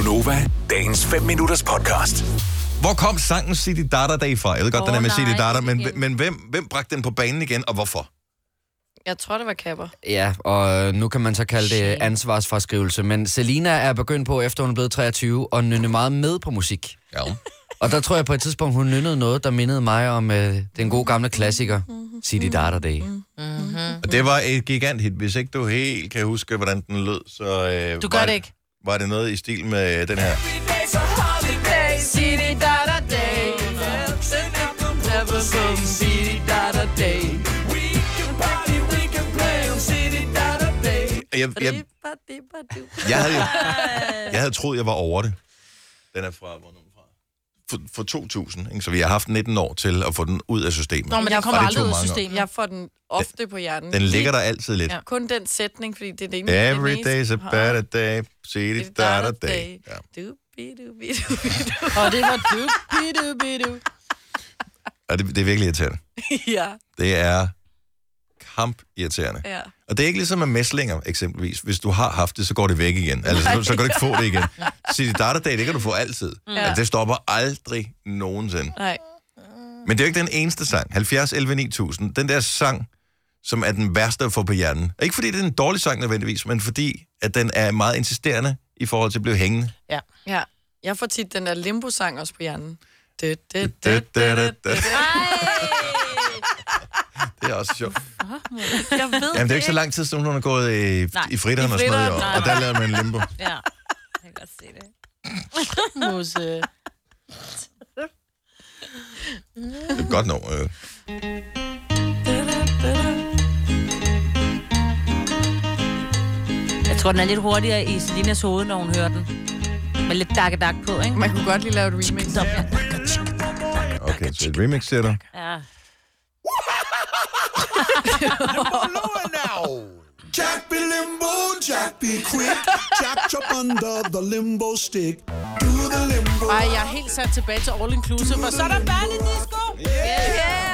Gunova, dagens 5 minutters podcast. Hvor kom sangen City Data Day fra? Jeg ved godt, Åh, den er med City Data, ikke men, men hvem, hvem bragte den på banen igen, og hvorfor? Jeg tror, det var kapper. Ja, og øh, nu kan man så kalde det ansvarsfraskrivelse, men Selina er begyndt på, efter hun er blevet 23, at nynne meget med på musik. Ja. Og der tror jeg på et tidspunkt, hun nynnede noget, der mindede mig om øh, den gode gamle klassiker, City Data Day. Og det var et gigant-hit. Hvis ikke du helt kan huske, hvordan den lød, så... Øh, Du gør var, det ikke. Var det noget i stil med den her? Jeg, jeg, jeg, havde, jeg havde troet, jeg var over det. Den er fra... Hvornår? For, for 2000, ikke? så vi har haft 19 år til at få den ud af systemet. Nå, men Jeg den kommer aldrig ud af systemet. Jeg får den ofte på hjernen. Den ligger der altid lidt. Ja. Kun den sætning, fordi det er det eneste. Every den eneste, day's a better day, city data day. Ja. Du-bi-du-bi-du-bi-du. Og det var du, bidu, bidu. Og det, det er virkelig irriterende. Ja, Det er kampirriterende. ja. Og det er ikke ligesom med mæslinger, eksempelvis. Hvis du har haft det, så går det væk igen. Altså, så, så kan du ikke få det igen. Day, det kan du få altid. Ja. Altså, det stopper aldrig nogensinde. Nej. Men det er jo ikke den eneste sang. 70 11 9000. Den der sang, som er den værste at få på hjernen. Ikke fordi det er en dårlig sang nødvendigvis, men fordi at den er meget insisterende i forhold til at blive hængende. Ja. Jeg får tit den der limbo-sang også på hjernen. Det er også sjovt. Jeg ved Jamen, det er ikke så lang tid siden, hun har gået i, Nej, i fritteren og sådan noget, nej. og der lavede man limbo. Ja, jeg kan godt se det. Musse. Det er godt nok. Øh. Jeg tror, den er lidt hurtigere i Selinas hoved, når hun hører den. Med lidt dak på, ikke? Man kunne godt lige lave et remix. Okay, så et remix siger du. Ja. Jack be limbo, Jack be quick. Jack jump under the limbo stick. Do the limbo. Ej, jeg er helt sat tilbage til All Inclusive, og så er der børnedisco.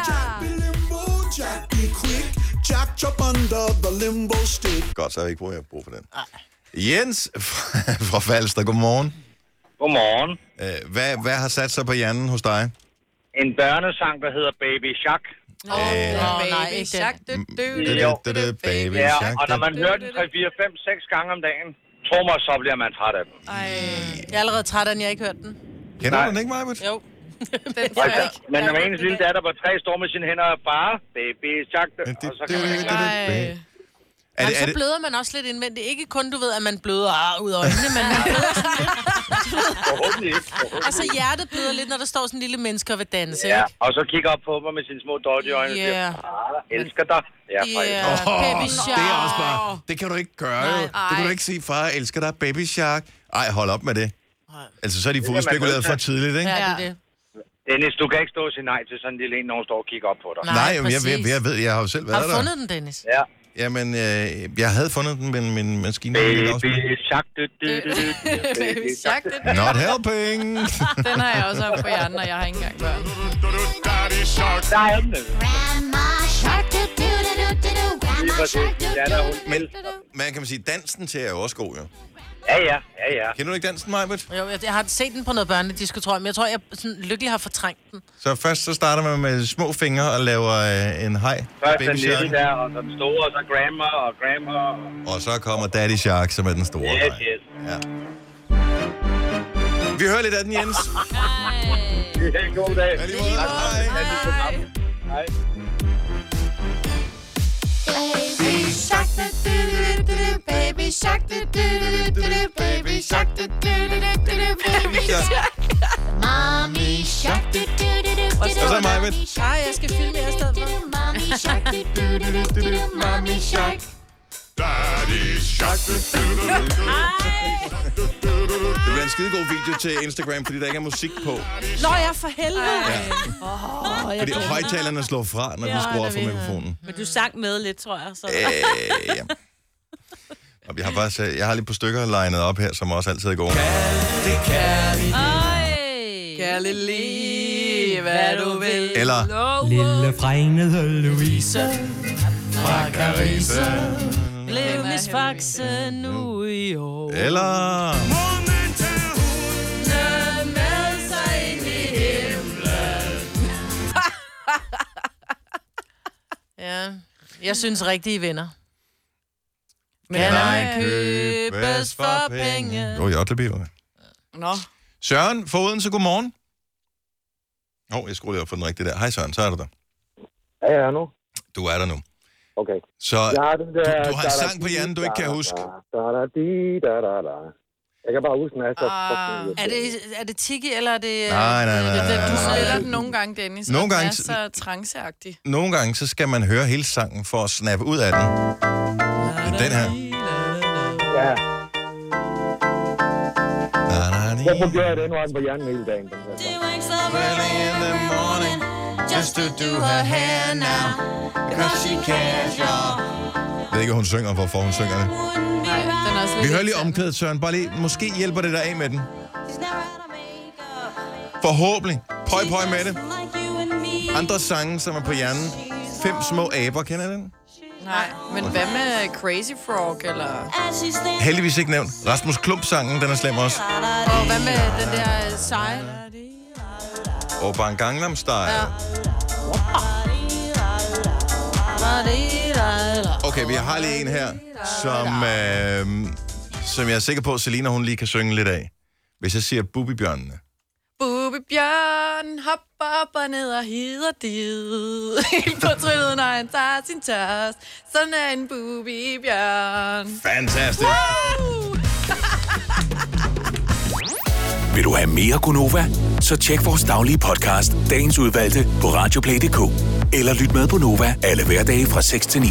Jack be limbo, Jack be quick. Jack jump under the limbo stick. Godt, så har jeg ikke brug, jeg brug for den. Jens fra, fra Falster, godmorgen. Godmorgen. Øh, hvad, hvad har sat sig på hjernen hos dig? En børnesang, der hedder Baby Shark. Øh, Åh, nej, Baby ikke den. shark, det, det, det, det, baby Ja, shark, og når man hører den 3, 4, 5, 6 gange om dagen, tro mig, så bliver man træt af den. Ej, Jeg er allerede træt af, den, jeg har ikke hørt den. Kender du Nej. den ikke, Majbert? Jo. den jeg ikke. Men når ens lille datter på tre står med sine hænder og bare, Baby Shark, og så kan man ikke Er Jamen, det, er så det, bløder man også lidt indvendigt. Ikke kun, du ved, at man bløder ah, ud af øjnene, men man bløder sådan lidt. forhåbentlig ikke. Forhåbentlig. Og så hjertet bløder lidt, når der står sådan en lille menneske og vil danse, Ja, ikke? og så kigger op på mig med sine små dodgy øjne og siger, Ja. ah, elsker dig. Ja, yeah. Åh, baby det er også bare, shark. det kan du ikke gøre. Nej. Det kan du ikke sige, far, jeg elsker dig, baby shark. Ej, hold op med det. Altså, så er de fodspekuleret for tidligt, ikke? Ja, det er det. Dennis, du kan ikke stå og sige nej til sådan en lille en, når hun står og kigger op på dig. Nej, Nej, jeg, jeg, præcis. jeg ved, jeg har jo selv Har været du der. fundet den, Dennis? Ja. Jamen, øh, jeg havde fundet den, men min maskine du, du. Not helping. Den har jeg også haft på hjernen, og jeg har ikke engang børn. Der er den. Men man kan man sige, dansen til er jo også god, jo. Ja, ja, ja, ja. Kender du ikke dansen, Majbert? Jo, jeg, jeg har set den på noget børnedisco, tror jeg, men jeg tror, jeg sådan lykkelig har fortrængt den. Så først så starter man med små fingre og laver øh, en hej. Først Baby den lille der, og så den store, og så grandma og grandma. Og så kommer Daddy Shark, som er den store. Yes, hej. yes. Ja. Vi hører lidt af den, Jens. Ja, god dag. Måde. Hej. Hej. Shark, do do do do do. Baby shark, do do do do do. Baby shark. Mommy shark, do do do do. Hvad så? Ej, jeg skal filme jer stedet for. Mommy shark, do do do do do. Mommy shark. Det bliver en skidegod video til Instagram, fordi der ikke er musik på. Nå ja, for helvede. Ja. Fordi højtalerne slår fra, når vi Ja, skruer det for jeg. mikrofonen. Men du sang med lidt, tror jeg. Så. Øh, ja. Og vi har faktisk, øh, jeg har lige på stykker legnet op her, som også altid er gode. Kærlig, kærlig. Ej. Kærlig lige, hvad du vil. Eller Lille frænede Louise fra Carise. Blev mis faxe nu i år. Eller... Ja, jeg synes rigtige venner. Men Kan ej købes for penge. Jo, jotlebilerne. Nå, Søren fra Odense, godmorgen. Åh, oh, jeg skruer lige op for den rigtige der. Hej Søren, så er du der. Ja, ja, nu. Du er der nu. Okay. Så Jeg har den der... du, du har en sang på hjernen, du ikke kan huske. Da, da, di, da, da, da. Jeg kan bare huske den, er så Ah, er, det, er det Tiki, eller er det... Nej, nej, nej, nej, det, nej, du spiller den nogle gange, Dennis. Nogle og den gange- er så tranceagtig. Nogle gange, så skal man høre hele sangen for at snappe ud af den. Det er den her. Ja. Hvorfor gjorde jeg den nu på hjernen hele dagen? Den der sang? Early in the morning, just to do her hair now, cause she cares, y'all. Jeg ved ikke, hun synger, hvorfor hun synger det. Nej, den er også lidt Vi hører lige omkvædet, Søren. Bare lige, måske hjælper det dig af med den. Forhåbentlig. Pøj, pøj med det. Andre sange, som er på hjernen. Fem små aber, kender den? Nej, men hvad med Crazy Frog, eller... Heldigvis ikke nævnt. Rasmus Klump-sangen, den er slem også. Og hvad med den der øh, seje... Og bare Gangnam Style. Ja. Okay, vi har lige en her, som, øh, som jeg er sikker på, at Selina hun lige kan synge lidt af. Hvis jeg siger Bubibjørnene. Bjørn hopper op og ned og hider dit. Helt på tryllet, når han tager sin tørst. Sådan er en Bubi Bjørn. Fantastisk. Vil du have mere Gunova? Så tjek vores daglige podcast, dagens udvalgte, på radioplay.dk. Eller lyt med på Nova alle hverdage fra 6 til 9.